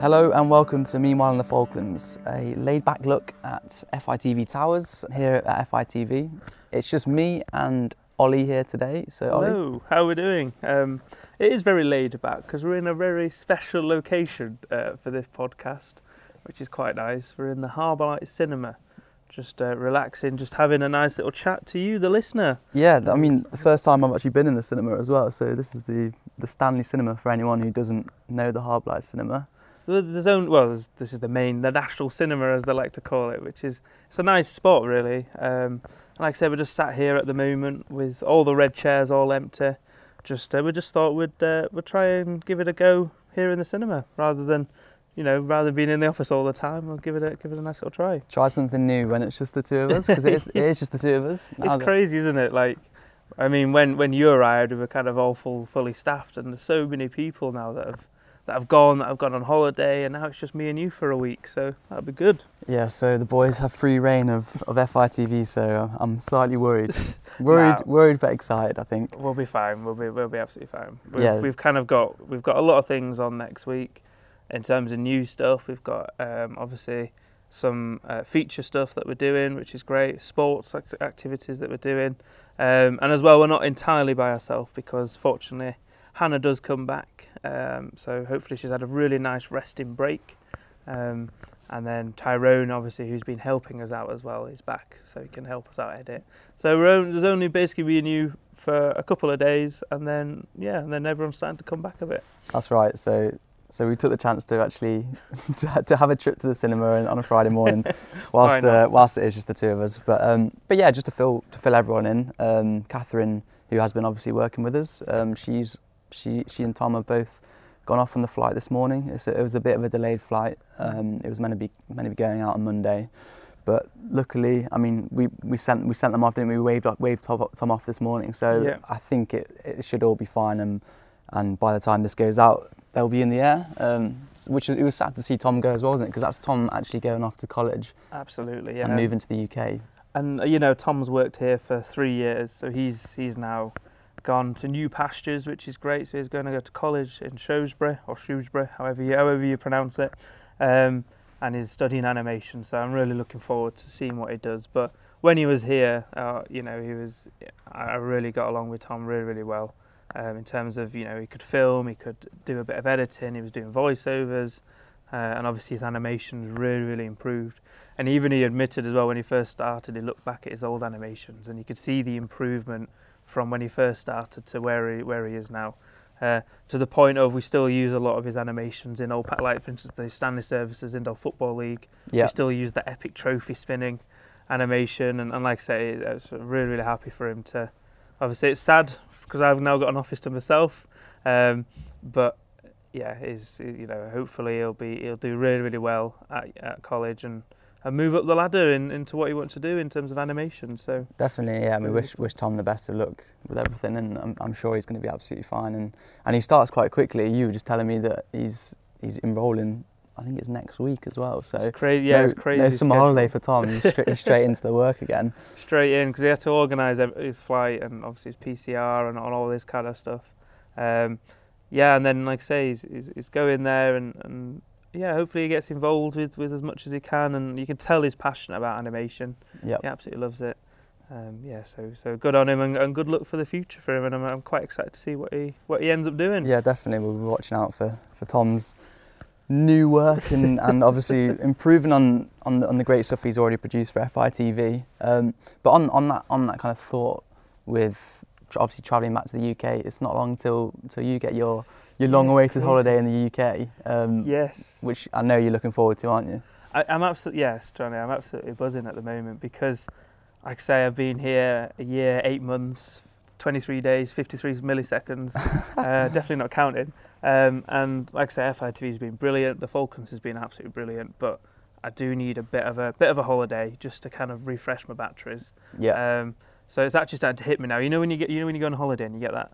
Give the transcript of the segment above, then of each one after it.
Hello and welcome to Meanwhile in the Falklands, a laid back look at FITV Towers here at FITV. It's just me and Ollie here today. So, Ollie, Hello, how are we doing? Um, it is very laid back because we're in a very special location uh, for this podcast, which is quite nice. We're in the Harbour Light Cinema, just uh, relaxing, just having a nice little chat to you, the listener. yeah, I mean, the first time I've actually been in the cinema as well. So, this is the, the Stanley Cinema for anyone who doesn't know the Harbour Light Cinema. There's own, well, there's, this is the main, the national cinema as they like to call it, which is it's a nice spot really. Um, and like I said, we're just sat here at the moment with all the red chairs all empty. Just uh, we just thought we'd uh, we'd try and give it a go here in the cinema rather than, you know, rather than being in the office all the time. We'll give it a give it a nice little try. Try something new when it's just the two of us, because it is, it is just the two of us. It's crazy, isn't it? Like, I mean, when when you arrived, we were kind of all full, fully staffed, and there's so many people now that have that have gone, that have gone on holiday, and now it's just me and you for a week. So that'd be good. Yeah, so the boys have free reign of, of FITV, so I'm slightly worried. Worried, Nah. worried but excited, I think. We'll be fine. We'll be we'll be absolutely fine. We've, Yeah. we've kind of got we've got a lot of things on next week in terms of new stuff. We've got um, obviously some uh, feature stuff that we're doing, which is great. Sports act- activities that we're doing, um, and as well, we're not entirely by ourselves because fortunately Hannah does come back. Um, so hopefully she's had a really nice resting break. Um, and then Tyrone, obviously, who's been helping us out as well, is back, so he can help us out edit. So on, there's only basically me and you for a couple of days, and then yeah, and then everyone's starting to come back a bit. That's right. So, so we took the chance to actually to, to have a trip to the cinema and- on a Friday morning, whilst uh, whilst it is just the two of us. But um, but yeah, just to fill to fill everyone in. Um, Catherine, who has been obviously working with us, um, she's she she and Tom have both gone off on the flight this morning. It's a, it was a bit of a delayed flight. Um, it was meant to be meant to be going out on Monday. But luckily, I mean, we, we sent we sent them off, didn't we? We waved waved Tom, Tom off this morning, so Yeah. I think it, it should all be fine. And and by the time this goes out, they'll be in the air. Um, which was, it was sad to see Tom go as well, wasn't it? Because that's Tom actually going off to college Absolutely, yeah. and moving to the UK. And uh, you know, Tom's worked here for three years, so he's he's now gone to new pastures, which is great. So he's going to go to college in Shrewsbury or Shrewsbury, however you however you pronounce it, um, and he's studying animation. So I'm really looking forward to seeing what he does. But when he was here, uh, you know, he was I really got along with Tom really really well. Um, in terms of you know he could film, he could do a bit of editing, he was doing voiceovers, uh, and obviously his animation really really improved. And even he admitted as well when he first started, he looked back at his old animations and you could see the improvement from when he first started to where he where he is now. Uh, to the point of we still use a lot of his animations in old pat like for instance the Stanley Services Indoor Football League. Yeah, We still use the epic trophy spinning animation and, and like I say, I was really really happy for him to. Obviously, it's sad because I've now got an office to myself, um, but yeah, is you know hopefully he'll be he'll do really really well at, at college and. And move up the ladder in, into what he wants to do in terms of animation. So definitely. Yeah, we wish wish Tom the best of luck with everything, and I'm, I'm sure he's going to be absolutely fine. And and he starts quite quickly. You were just telling me that he's he's enrolling. I think it's next week as well. So it's crazy. Yeah, no, it's crazy. no summer schedule. holiday for Tom. He's straight, he's straight into the work again. straight in because he had to organise his flight and obviously his PCR and all all this kind of stuff. Um, yeah, and then like I say, he's, he's, he's going there and, and yeah, hopefully he gets involved with, with as much as he can, and you can tell he's passionate about animation. Yep. He absolutely loves it. Um, yeah, so so good on him and, and good luck for the future for him, and I'm, I'm quite excited to see what he what he ends up doing. Yeah, definitely. We'll be watching out for, for Tom's new work and, and obviously improving on, on the, on the great stuff he's already produced for FITV. Um, but on, on that on that kind of thought, with obviously travelling back to the UK, it's not long till till you get your your long-awaited holiday in the UK, um, Yes. which I know you're looking forward to, aren't you? I, I'm absolutely yes, Johnny. I'm absolutely buzzing at the moment because, like I say, I've been here a year, eight months, 23 days, 53 milliseconds. uh, definitely not counting. Um, and like I say, FITV has been brilliant. The Falklands has been absolutely brilliant. But I do need a bit of a bit of a holiday just to kind of refresh my batteries. Yeah, Um, so it's actually starting to hit me now. You know when you get you know when you go on holiday and you get that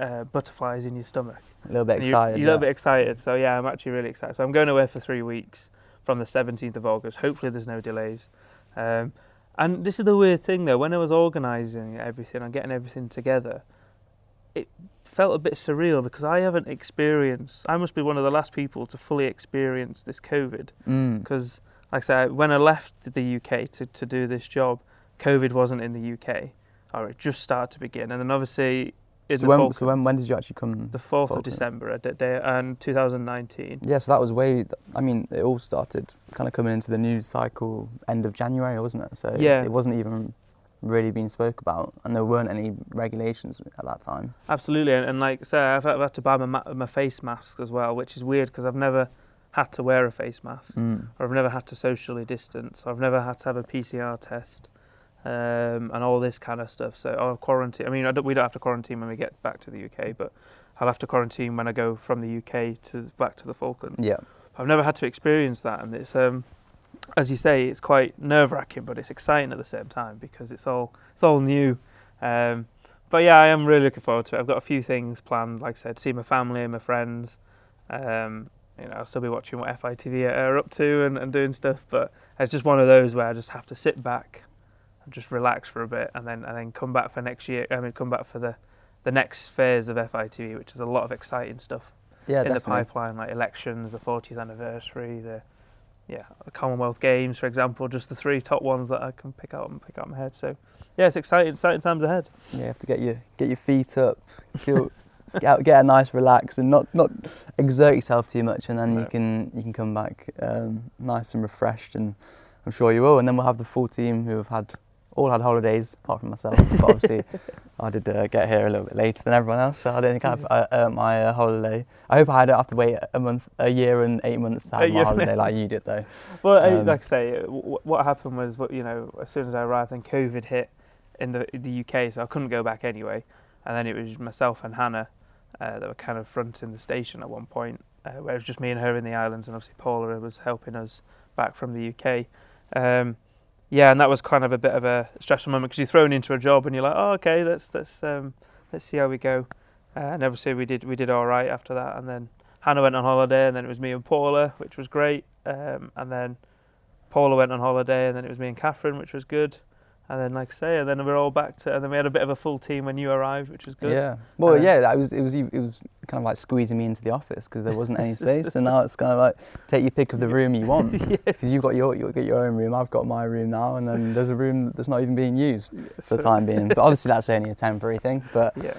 uh, butterflies in your stomach. a little bit excited. You're, you're a little bit excited. So yeah, I'm actually really excited. So I'm going away for three weeks from the 17th of August. Hopefully there's no delays. Um, and this is the weird thing though. When I was organising everything and getting everything together, it felt a bit surreal because I haven't experienced. I must be one of the last people to fully experience this COVID Mm. because, like I said, when I left the UK to, to do this job, COVID wasn't in the UK, or it just started to begin, and then obviously in So the when, so when when did you actually come? the fourth of Falkland? December, day, and 2019. Yeah, so that was way. I mean, it all started kind of coming into the news cycle end of January, wasn't it? So Yeah. it wasn't even really being spoke about, and there weren't any regulations at that time. Absolutely, and, and like I say, I've, I've had to buy my, ma- my face mask as well, which is weird because I've never had to wear a face mask, Mm. or I've never had to socially distance, or I've never had to have a PCR test, um, and all this kind of stuff. So, I'll quarantine. I mean, I don't, we don't have to quarantine when we get back to the UK, but I'll have to quarantine when I go from the UK to back to the Falklands. Yeah, I've never had to experience that, and it's um, as you say, it's quite nerve wracking, but it's exciting at the same time because it's all it's all new. Um, but yeah, I am really looking forward to it. I've got a few things planned, like I said, see my family and my friends. Um, you know, I'll still be watching what FITV are up to and, and doing stuff, but it's just one of those where I just have to sit back just relax for a bit, and then and then come back for next year. I mean, come back for the the next phase of FITV, which is a lot of exciting stuff yeah, in the pipeline, like elections, the 40th anniversary, the yeah, the Commonwealth Games, for example, just the three top ones that I can pick out and pick out my head. So, yeah, it's exciting, exciting times ahead. Yeah, you have to get your get your feet up, get, get a nice relax, and not not exert yourself too much, and then No. you can you can come back um, nice and refreshed, and I'm sure you will. And then we'll have the full team who have had all had holidays apart from myself. But obviously, I did uh, get here a little bit later than everyone else, so I don't think I have uh, uh, my uh, holiday. I hope I don't have to wait a month, a year and eight months to A have my holiday like you did, though. Well, Um, like I say, uh, w- what happened was, you know, as soon as I arrived, then COVID hit in the the UK, so I couldn't go back anyway. And then it was myself and Hannah uh, that were kind of fronting the station at one point, uh, where it was just me and her in the islands, and obviously Paula was helping us back from the UK. Um, yeah, and that was kind of a bit of a stressful moment because you're thrown into a job and you're like, oh, okay, let's let's um, let's see how we go. Uh, and obviously we did we did all right after that, and then Hannah went on holiday, and then it was me and Paula, which was great. Um, and then Paula went on holiday, and then it was me and Catherine, which was good. And then, like I say, and then we're all back to, and then we had a bit of a full team when you arrived, which was good. Yeah. Well, yeah, that was it was it was kind of like squeezing me into the office because there wasn't any space, and now it's kind of like take your pick of the room you want. yes. Because you've got your you've got your own room, I've got my room now, and then there's a room that's not even being used for the time being. But obviously that's only a temporary thing. But Yeah.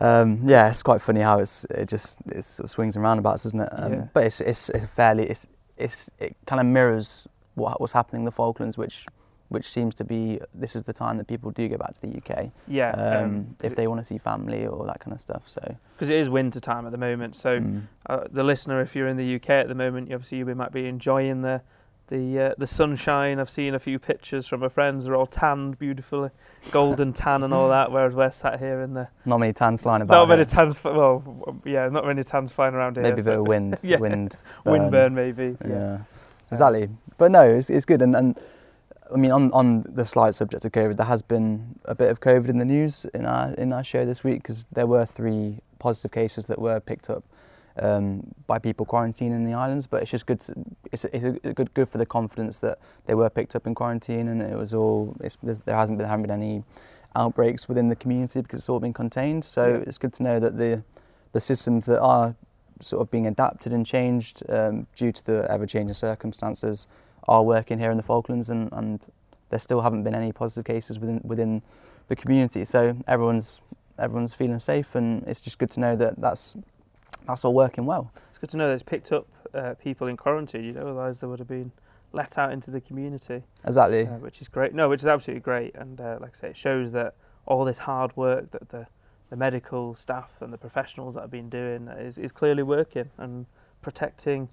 um, yeah, it's quite funny how it's it just it sort of swings and roundabouts, isn't it? Um, Yeah. But it's it's it's fairly it's it's it kind of mirrors what what's happening in the Falklands, which which seems to be this is the time that people do go back to the UK Yeah. um, if they want to see family or that kind of stuff. So because it is winter time at the moment. So mm. uh, the listener, if you're in the UK at the moment, you obviously you might be enjoying the the uh, the sunshine. I've seen a few pictures from my friends. They're all tanned, beautifully, golden tan and all that. Whereas we're sat here in the not many tans flying about. not many here. tans. Well, yeah, not many tans flying around here. Maybe a bit so- of wind, Yeah. wind, wind burn. burn maybe. Yeah, Yeah. exactly. But no, it's, it's good. And, and I mean, on, on the slight subject of COVID, there has been a bit of COVID in the news in our in our show this week because there were three positive cases that were picked up um, by people quarantining in the islands. But it's just good. To, it's it's a good good for the confidence that they were picked up in quarantine and it was all. There hasn't been there haven't been any outbreaks within the community because it's all been contained. So Yeah. it's good to know that the the systems that are sort of being adapted and changed um, due to the ever-changing circumstances are working here in the Falklands, and, and there still haven't been any positive cases within within the community. So everyone's everyone's feeling safe, and it's just good to know that that's that's all working well. It's good to know that it's picked up uh, people in quarantine. You know, otherwise they would have been let out into the community. Exactly. uh, which is great. No, which is absolutely great, and uh, like I say, it shows that all this hard work that the the medical staff and the professionals that have been doing is, is clearly working and protecting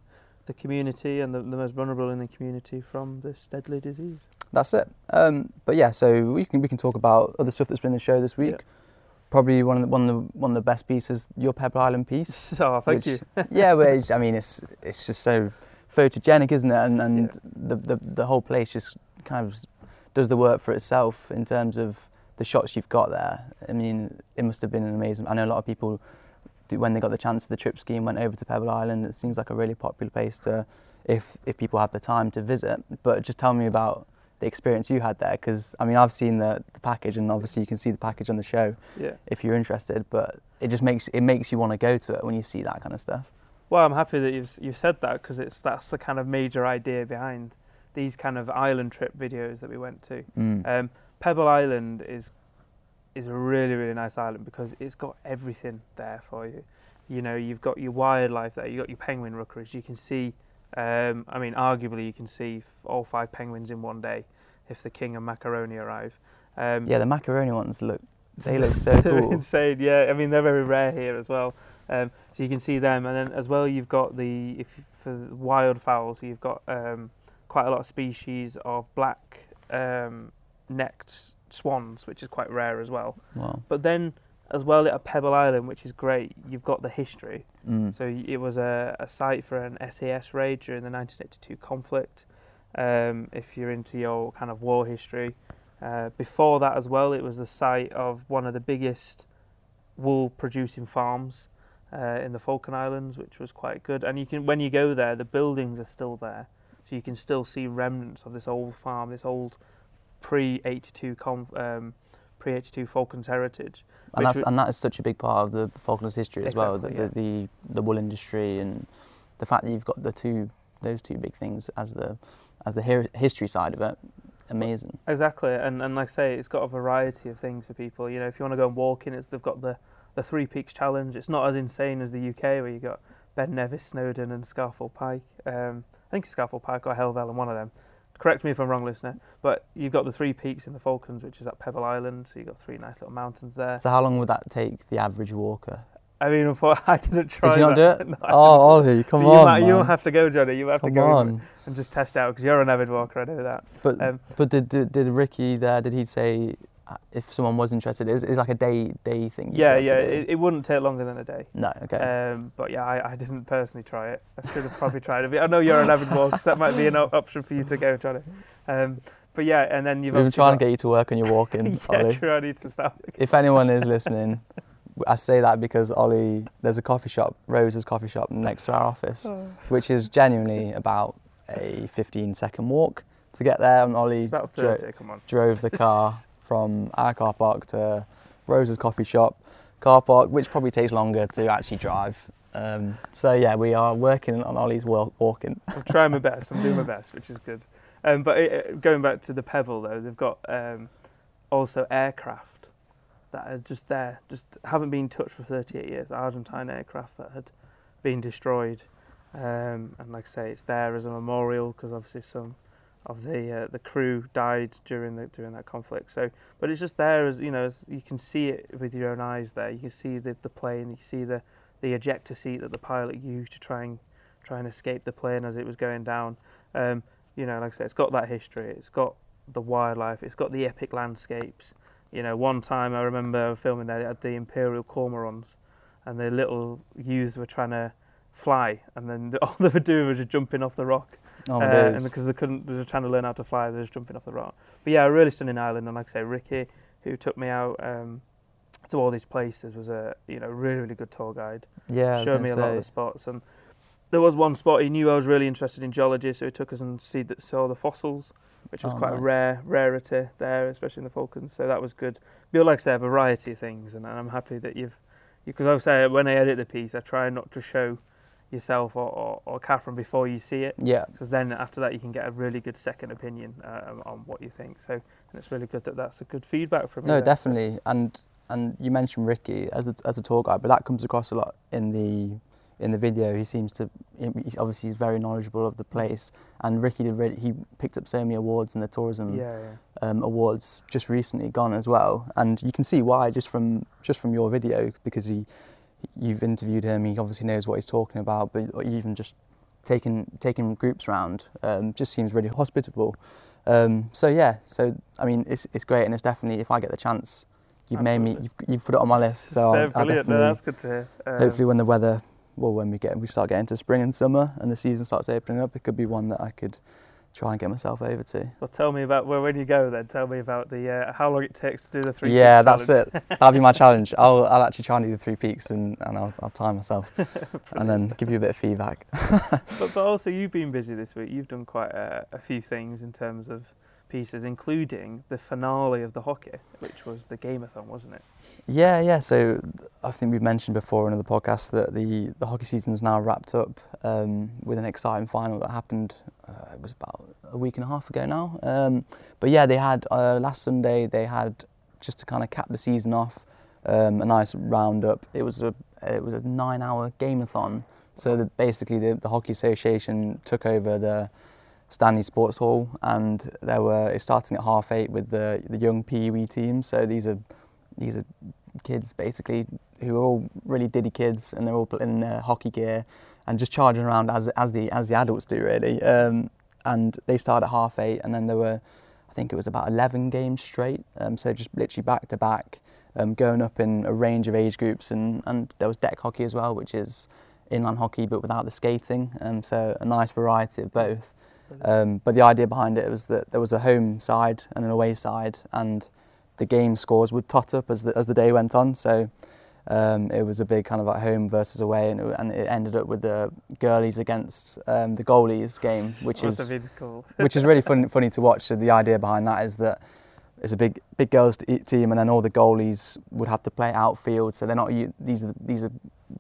the community and the, the most vulnerable in the community from this deadly disease. That's it. Um, but yeah, so we can we can talk about other stuff that's been in the show this week. Yeah. Probably one of the, one of the one of the best pieces, your Pebble Island piece. So thank which- you. yeah, it's, I mean, it's it's just so photogenic, isn't it? And and Yeah. the, the the whole place just kind of does the work for itself in terms of the shots you've got there. I mean, it must have been an amazing. I know a lot of people, when they got the chance of the trip scheme, went over to Pebble Island. It seems like a really popular place to, if if people have the time to visit. But just tell me about the the experience you had there because I mean I've seen the, the package and obviously you can see the package on the show Yeah. if you're interested but it just makes it makes you want to go to it when you see that kind of stuff Well, I'm happy that you've you've said that because it's that's the kind of major idea behind these kind of island trip videos that we went to. mm. Um, Pebble Island is is a really really nice island because it's got everything there for you. You know, you've got your wildlife there. You've got your penguin rookeries. You can see. Um, I mean, arguably, you can see f- all five penguins in one day if the king and macaroni arrive. Um, yeah the macaroni ones look they look so cool insane. Yeah, I mean they're very rare here as well. Um, so you can see them, and then as well you've got the if you- for the wild fowls, you've got um, quite a lot of species of black um, necked swans, which is quite rare as well. wow But then as well at Pebble Island, which is great, you've got the history. mm. So it was a, a site for an SAS raid during the 1982 conflict. Um, if you're into your kind of war history, uh, before that as well, it was the site of one of the biggest wool producing farms uh, in the Falkland Islands, which was quite good. And you can, when you go there, the buildings are still there, so you can still see remnants of this old farm, this old pre-82 com- um, pre-82 Falklands heritage. and that's and that is such a big part of the Falklands history as well the, Exactly, the, the the wool industry and the fact that you've got the two those two big things as the as the her- history side of it amazing Exactly, and and like I say, it's got a variety of things for people. You know, if you want to go and walk in, it's they've got the the Three Peaks Challenge. It's not as insane as the UK, where you got Ben Nevis, Snowdon, and Scafell Pike. Um, I think Scafell Pike or Helvellyn, and one of them. Correct me if I'm wrong, listener. But you've got the Three Peaks in the Falklands, which is at Pebble Island. So you've got three nice little mountains there. so how long would that take the average walker I mean, I didn't try. did you not do it No, oh. Ollie come so on you might, you'll have to go, Johnny. You have to go on and just test out because you're an avid walker. I know that. But Um, but did, did did Ricky there? Did he say if someone was interested? Is is like a day day thing? Yeah, yeah. It, it wouldn't take longer than a day. no, okay. Um, but yeah, I, I didn't personally try it. I should have probably tried it. I know you're an avid walker, so that might be an option for you to go, Johnny. Um, but yeah, and then you've We've been trying to get you to work on your walking, yeah, Ollie. true. I need to stop. If anyone is listening, I say that because Ollie, there's a coffee shop, Rose's coffee shop, next to our office, Oh, which is genuinely about a 15 second walk to get there. And Ollie it's about dro- Come on. drove the car from our car park to Rose's coffee shop car park, which probably takes longer to actually drive. Um, so yeah, we are working on Ollie's walk, walking. I'm trying my best. I'm doing my best, which is good. Um, but it, going back to the Pebble though, they've got um, also aircraft that are just there, just haven't been touched for 38 years. Argentine aircraft that had been destroyed, um, and like I say, it's there as a memorial because obviously some of the uh, the crew died during the during that conflict. So, but it's just there as you know, as you can see it with your own eyes. There, you can see the the plane, you see the the ejector seat that the pilot used to try and try and escape the plane as it was going down. Um, you know, like I said, it's got that history. It's got the wildlife. It's got the epic landscapes. You know, one time I remember filming there, they had the imperial cormorants, and the little youths were trying to fly, and then the, all they were doing was just jumping off the rock. Oh, uh, and because they couldn't, they were trying to learn how to fly, they're just jumping off the rock. But yeah, a really stunning island, and like I say, Ricky, who took me out um, to all these places, was a you know really really good tour guide. Yeah, showed me a gonna lot of the spots and there was one spot he knew I was really interested in geology so he took us and see that saw the fossils which was Oh, quite a rare rarity there especially in the Falklands so that was good. But like I say a variety of things and, I'm happy that you've because I say when I edit the piece I try not to show yourself or, or, or Catherine before you see it Yeah, because then after that you can get a really good second opinion uh, on what you think so and it's really good that that's a good feedback from you no, there. definitely. And and you mentioned Ricky as a, as a tour guide, but that comes across a lot in the in the video. He seems to he's obviously he's very knowledgeable of the place. And Ricky did really, he picked up so many awards in the tourism yeah, yeah. um, awards just recently gone as well, and you can see why just from just from your video because he you've interviewed him. He obviously knows what he's talking about, but even just taking taking groups round um, just seems really hospitable. Um, so yeah, so I mean it's it's great, and it's definitely if I get the chance, you've made me you've, you've put it on my list. So I'll, I'll definitely no, that's good to hear Um, hopefully when the weather well when we get we start getting to spring and summer and the season starts opening up, it could be one that I could try and get myself over to. Well, tell me about well, when you go. Then tell me about the uh, how long it takes to do the three. yeah, that's challenge. it. That'll be my challenge. I'll, I'll actually try and do the three peaks and, and I'll, I'll time myself and then give you a bit of feedback. But, but also, you've been busy this week. You've done quite a, a few things in terms of pieces, including the finale of the hockey, which was the gameathon, wasn't it? Yeah, yeah. So I think we've mentioned before in other podcasts that the, the hockey season's now wrapped up um, with an exciting final that happened. Uh, it was about a week and a half ago now. Um, but yeah, they had uh, last Sunday. They had just to kind of cap the season off, um, a nice roundup. It was a it was a nine-hour gameathon. So the, basically, the, the hockey association took over the Stanley Sports Hall, and there were it's starting at half eight with the the young PUE team. So these are these are kids basically who are all really diddy kids, and they're all in their hockey gear and just charging around as as the as the adults do really. Um, and they start at half eight, and then there were I think it was about 11 games straight, um, so just literally back to back, um, going up in a range of age groups, and, and there was deck hockey as well, which is inline hockey but without the skating, um, so a nice variety of both. Um, but the idea behind it was that there was a home side and an away side, and the game scores would tot up as the, as the day went on. So um, it was a big kind of like home versus away, and it, and it ended up with the girlies against um, the goalies game, which is cool. which is really fun, funny to watch. So the idea behind that is that it's a big big girls team, and then all the goalies would have to play outfield. So they're not these are these are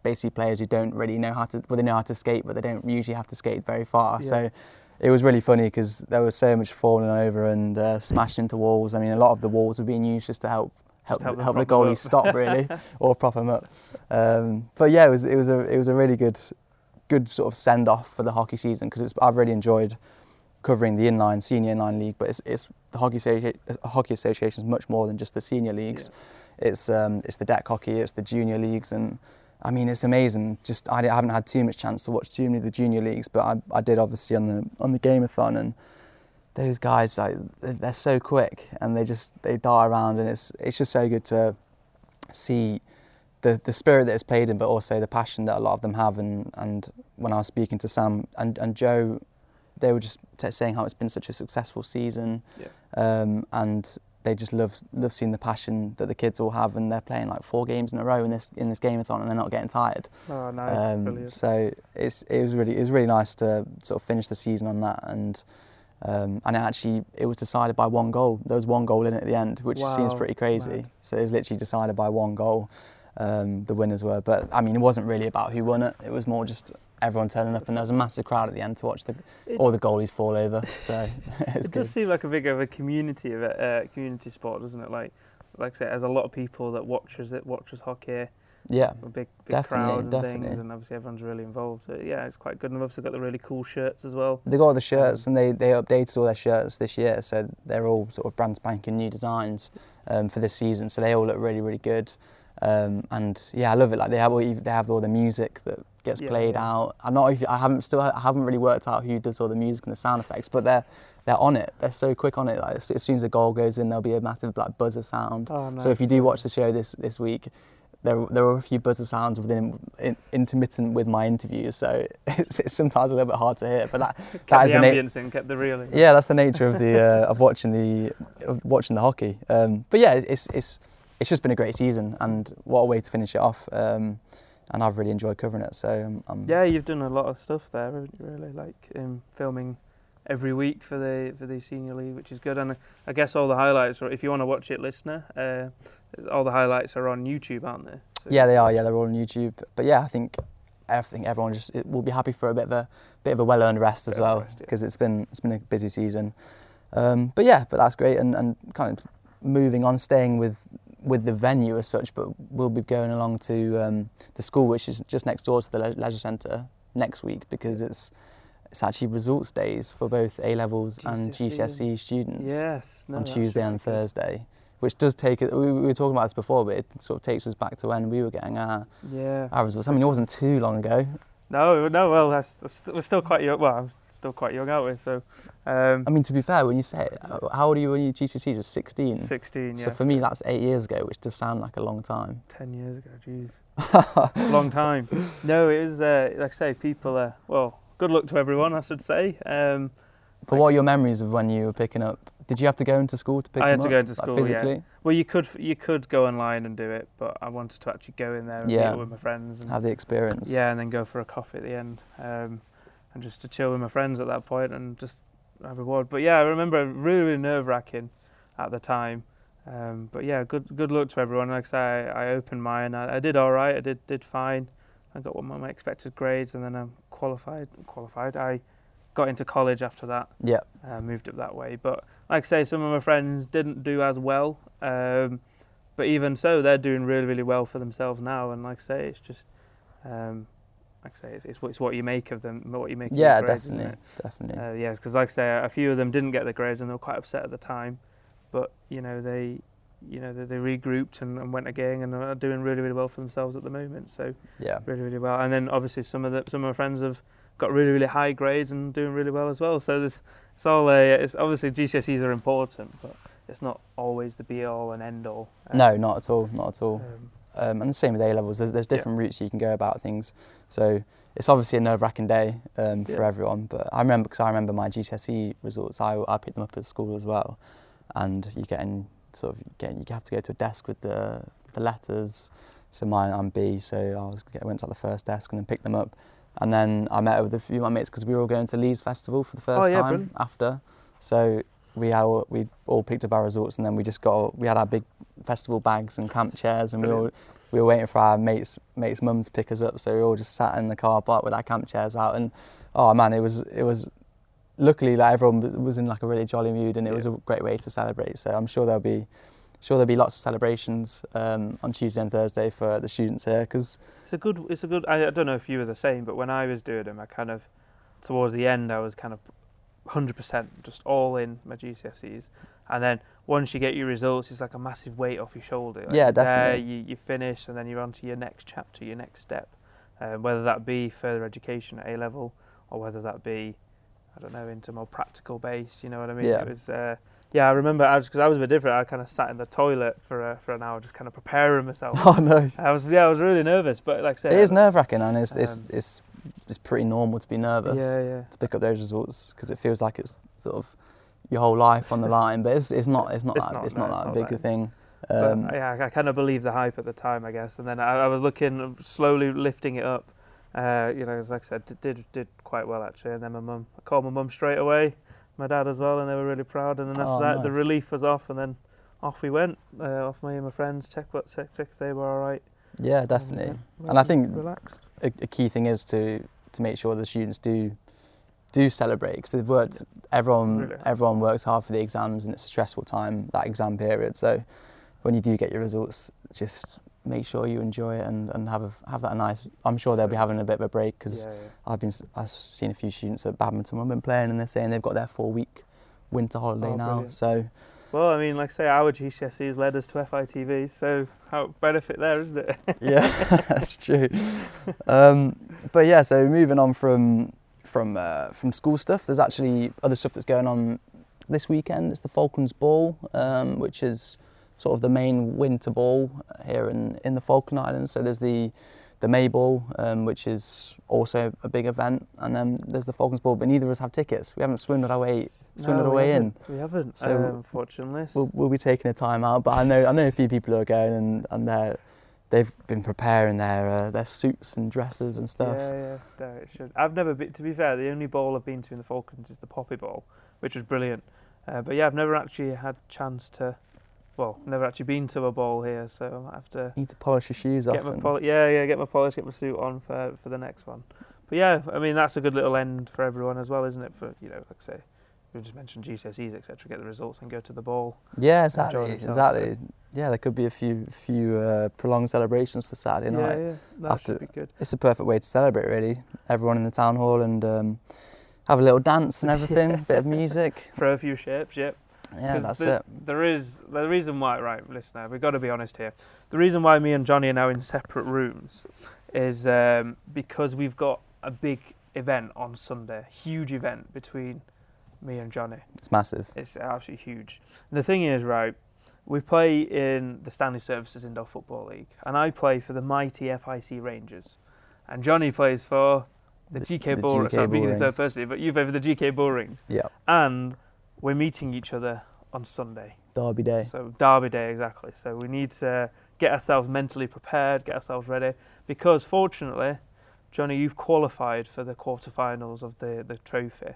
basically players who don't really know how to well they know how to skate, but they don't usually have to skate very far. Yeah. So it was really funny because there was so much falling over and uh, smashing into walls. I mean, a lot of the walls were being used just to help help help help, the goalies stop really or prop them up. Um, but yeah, it was it was a it was a really good good sort of send off for the hockey season because I've really enjoyed covering the inline senior inline league, but it's, it's the hockey Associ- hockey association is much more than just the senior leagues. It's um, it's the deck hockey, it's the junior leagues, and I mean it's amazing. Just I, haven't had too much chance to watch too many of the junior leagues, but I, I did obviously on the on the gameathon, and those guys like they're so quick and they just they dart around, and it's it's just so good to see the the spirit that is played in, but also the passion that a lot of them have. And and when I was speaking to Sam and and Joe, they were just t- saying how it's been such a successful season, Yeah. um, and they just love love seeing the passion that the kids all have, and they're playing like four games in a row in this in this gameathon, and they're not getting tired. Oh, nice. Um, Brilliant. so it's it was really it was really nice to sort of finish the season on that, and um, and it actually it was decided by one goal. There was one goal in it at the end, which seems pretty crazy. mad. So it was literally decided by one goal. Um, the winners were, but I mean, it wasn't really about who won it. It was more just everyone turning up, and there was a massive crowd at the end to watch the It- all the goalies fall over. So it was it good. does seem like a big of a community of it, uh, community sport, doesn't it? Like, like I say, there's a lot of people that watches it, watches hockey, Yeah, a big, big crowd and definitely. things, and obviously everyone's really involved. So yeah, it's quite good. And they've also got the really cool shirts as well. They got all the shirts and they, they updated all their shirts this year, so they're all sort of brand spanking new designs um, for this season. So they all look really really good, um, and yeah, I love it. Like they have all, they have all the music that gets Yeah, played yeah. out. I'm not I haven't still I haven't really worked out who does all the music and the sound effects, but they're they're on it. They're so quick on it. Like as as soon as the goal goes in, there'll be a massive like buzzer sound. Oh, nice. So if you do watch the show this this week. There, there were a few buzzer sounds within in, intermittent with my interviews, so it's, it's sometimes a little bit hard to hear. But that kept that is the ambience in, kept the in. yeah, that's the nature of the uh, of watching the of watching the hockey. Um, but yeah, it's it's it's just been a great season, and what a way to finish it off. Um, and I've really enjoyed covering it. So um, I'm, Yeah, you've done a lot of stuff there, haven't you, really, like um, filming every week for the for the senior league, which is good. And I guess all the highlights, or if you want to watch it, listener, uh, all the highlights are on YouTube, aren't they? So yeah, they are. Yeah, they're all on YouTube. But yeah, I think I think everyone just will be happy for a bit of a bit of a well earned rest as Bit of a well rest, yeah. because it's been it's been a busy season. Um, but yeah, but that's great, and, and kind of moving on, staying with with the venue as such. But we'll be going along to um, the school, which is just next door to the le- leisure centre next week because it's it's actually results days for both A levels and GCSE. GCSE students Yes. No, on Tuesday and. Thursday. Which does take it. We, we were talking about this before, but it sort of takes us back to when we were getting our, Yeah. our results. I mean, it wasn't too long ago. No, no. Well, that's, that's we're still quite young. Well, I'm still quite young, aren't we? So, um, I mean, to be fair, when you say it, uh, how old are you when you GCSEs? Just 16. 16. Yeah. So for me, that's eight years ago, which does sound like a long time. ten years ago. Jeez. long time. No, it is. Uh, like I say, people. Uh, well, good luck to everyone. I should say. Um, But what are your memories of when you were picking up? Did you have to go into school to pick I them had to up? go into like, school, yeah. physically. well, you could you could go online and do it, but I wanted to actually go in there and Yeah. meet up with my friends and Have the experience. yeah, and then go for a coffee at the end, um, and just to chill with my friends at that point and just a reward. But yeah, I remember really, really nerve wracking at the time. Um, but yeah, good good luck to everyone. Like I say, I, I opened mine. I, I did all right. I did did fine. I got one of my expected grades, and then I qualified. Qualified. I got into college after that. Yeah. Uh, moved up that way. But like I say, some of my friends didn't do as well. Um, but even so, they're doing really, really well for themselves now. And like I say, it's just, um, like I say, it's, it's, what, it's what you make of them, what you make. of Yeah, grades, definitely, it? definitely. Uh, yes, because like I say, a few of them didn't get the grades and they were quite upset at the time, but you know they, you know they, they regrouped and, and went again and are doing really really well for themselves at the moment. So yeah. really really well. And then obviously some of the some of my friends have got really really high grades and doing really well as well. So there's it's all a, it's obviously GCSEs are important, but it's not always the be all and end all. Um, No, not at all, not at all. Um, Um, and the same with A levels. There's, there's Yeah. different routes you can go about things. So it's obviously a nerve-wracking day um, for Yeah. everyone. But I remember because I remember my GCSE results. I, I picked them up at school as well, and you get in sort of getting you have to go to a desk with the the letters. So mine I'm B. So I was I went to the first desk and then picked them up, and then I met up with a few of my mates because we were all going to Leeds Festival for the first Oh, yeah, time brilliant. after. So we all, we all picked up our results and then we just got we had our big festival bags and camp chairs and we all we were waiting for our mates mates mum to pick us up so we all just sat in the car park with our camp chairs out and oh man it was it was luckily like everyone was- in like a really jolly mood and it was a great way to celebrate so I'm sure there'll be sure there'll be lots of celebrations um, on Tuesday and Thursday for the students here because It's a good. It's a good. I, I don't know if you were the same, but when I was doing them, I kind of towards the end, I was kind of hundred percent just all in my GCSEs, and then once you get your results, it's like a massive weight off your shoulder. Like Yeah, there definitely. you, you finish, and then you're on to your next chapter, your next step, um, whether that be further education at A level, or whether that be, I don't know, into more practical base. You know what I mean? Yeah. It was. Uh, yeah, I remember I was because I was a bit different. I kind of sat in the toilet for uh, for an hour, just kind of preparing myself. oh no I was yeah, I was really nervous, but like I said, it is nerve wracking and it's, it's Um, it's it's pretty normal to be nervous Yeah, yeah. to pick up those results because it feels like it's sort of your whole life on the line but it's, it's not it's not It's that not, it's no, not it's that not big a thing But um, yeah, I, I kind of believe the hype at the time, I guess. And then I, I was looking, slowly lifting it up. Uh, you know, as like I said, did, did did quite well actually. And then my mum, I called my mum straight away, my dad as well, and they were really proud. And then after Oh, that, the relief was off, and then off we went. Uh, off me and my friends, check what check, check if they were all right. yeah And, definitely uh, And I think- relaxed. A, a key thing is to to make sure the students do do celebrate because they've worked everyone Really. everyone works hard for the exams and it's a stressful time that exam period so when you do get your results just make sure you enjoy it and, and have a, have that nice I'm sure they'll be having a bit of a break because Yeah, yeah. I've been I've seen a few students at badminton who've been playing and they're saying they've got their four week winter holiday Oh, now brilliant. so Well, I mean, like I say, our GCSEs led us to FITV, so how benefit there, isn't it? yeah, that's true. Um, but yeah, so moving on from from uh, from school stuff, there's actually other stuff that's going on this weekend. It's the Falcons Ball, um, which is sort of the main winter ball here in, in the Falkland Islands. So there's the the May Ball, um, which is also a big event, and then there's the Falcons Ball. But neither of us have tickets. We haven't swindled our way swindled No, our we way in. haven't. We haven't, So uh, unfortunately. We'll, we'll be taking a time out, but I know I know a few people who are going and, and they're they've been preparing their uh, their suits and dresses and stuff. Yeah, yeah, no, it should. I've never been. To be fair, the only ball I've been to in the Falklands is the Poppy Ball, which was brilliant. Uh, but yeah, I've never actually had chance to. Well, never actually been to a ball here, so I might have to Need to polish your shoes get off. my poli- yeah, yeah, get my polish, get my suit on for for the next one. But yeah, I mean that's a good little end for everyone as well, isn't it? For you know, like I say, we just mentioned GCSEs, etc. Get the results and go to the ball. yeah, exactly, exactly. Yeah, there could be a few few uh, prolonged celebrations for Saturday night. yeah, yeah. that After- should be good. It's a perfect way to celebrate, really. Everyone in the town hall and um, have a little dance and everything, bit of music. Throw a few shapes, yep. Yeah, that's the- it. There is the reason why, right, listener, we've got to be honest here. The reason why me and Johnny are now in separate rooms is um, because we've got a big event on Sunday, huge event between me and Johnny. It's massive. It's absolutely huge. And the thing is, right, we play in the Stanley Services Indoor Football League, and I play for the mighty FIC Rangers, and Johnny plays for the, The- GK the Bull. GK so I'm in Bull third person, but you play for the GK Bull Rings, Yeah, and we're meeting each other on Sunday. Derby Day. So Derby Day, exactly. So we need to get ourselves mentally prepared, get ourselves ready, because fortunately, Johnny, you've qualified for the quarterfinals of the the trophy,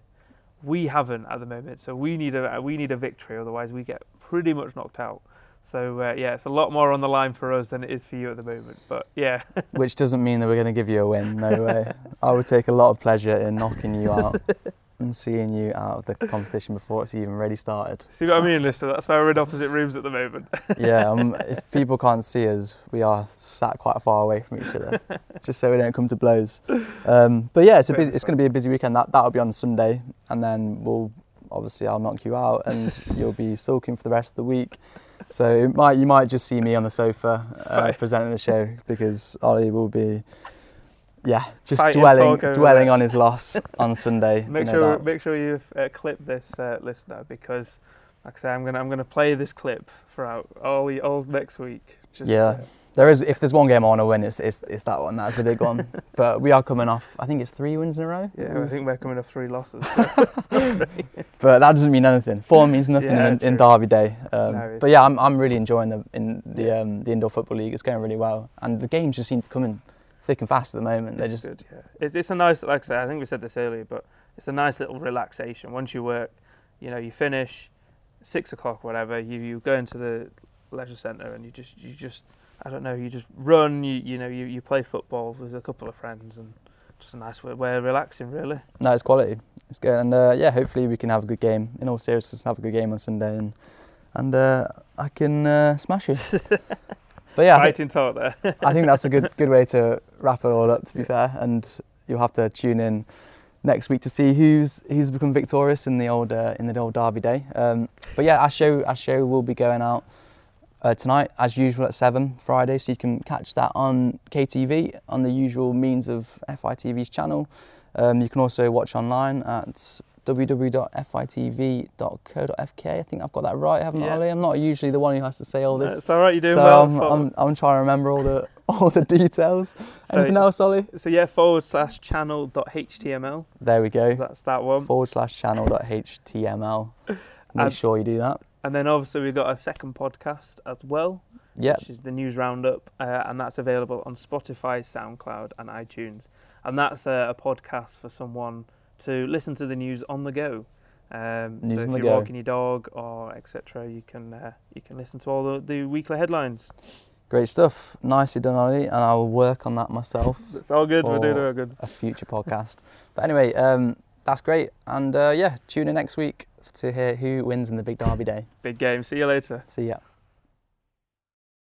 we haven't at the moment. So we need a we need a victory, otherwise we get pretty much knocked out. So uh, yeah, it's a lot more on the line for us than it is for you at the moment. But yeah, Which doesn't mean that we're going to give you a win. No way. I would take a lot of pleasure in knocking you out and seeing you out of the competition before it's even really started. see what I mean, Lister? That's why we're in opposite rooms at the moment. Yeah, um, if people can't see us, we are sat quite far away from each other, just so we don't come to blows. Um, but yeah, it's a busy, it's going to be a busy weekend. That that'll be on Sunday, and then we'll obviously I'll knock you out, and you'll be sulking for the rest of the week. So it might you might just see me on the sofa uh, presenting the show because Ollie will be. Yeah, just dwelling dwelling there. on his loss on Sunday. make no sure doubt. make sure you uh, clip this uh, listener because, like I say, I'm gonna I'm gonna play this clip throughout all all next week. Just, Yeah. uh, There is, if there's one game I want to win, it's, it's, it's that one. That's the big one. but we are coming off. I think it's three wins in a row. yeah, I think we're coming off three losses. But that doesn't mean anything. Four means nothing Yeah, in, in. Derby Day. Um, No, but yeah, I'm, I'm really enjoying the in the um, the indoor football league. It's going really well, and the games just seem to come in thick and fast at the moment. They're it's just good. Yeah, it's it's a nice like I said. I think we said this earlier, but it's a nice little relaxation. Once you work, you know, you finish six o'clock, whatever. You you go into the leisure centre and you just you just I don't know. You just run. You you know you, you play football with a couple of friends and just a nice way, way of relaxing, really. no, it's quality. It's good, and uh, yeah, hopefully we can have a good game. In all seriousness, have a good game on Sunday, and and uh, I can uh, smash you. but yeah, I, thi- Fighting talk there. I think that's a good good way to wrap it all up. To be fair, and you'll have to tune in next week to see who's who's become victorious in the old uh, in the old Derby day. Um, but yeah, our show our show will be going out uh, tonight as usual at seven Friday, so you can catch that on KTV on the usual means of FITV's channel. Um, you can also watch online at www.fitv.co.fk. I think I've got that right, haven't I, Yeah. Ollie? I'm not usually the one who has to say all No, this. it's all right. You're doing so well. I'm, I'm, I'm trying to remember all the all the details. so, Anything else, Ollie? so yeah, forward slash channel dot html. There we So go. that's that one. Forward slash channel.html. Make And- sure you do that. And then obviously we've got a second podcast as well. Yep. which is the news roundup, uh, and that's available on Spotify, SoundCloud, and iTunes. And that's a, a podcast for someone to listen to the news on the go. Um, so if you're go. walking your dog or etc., you can uh, you can listen to all the, the weekly headlines. Great stuff. Nicely done, Ollie. And I will work on that myself. It's all good. We're doing all good. a future podcast. But anyway, um, that's great. And uh, yeah, tune in next week to hear who wins in the big derby day. Big game. See you later. See ya.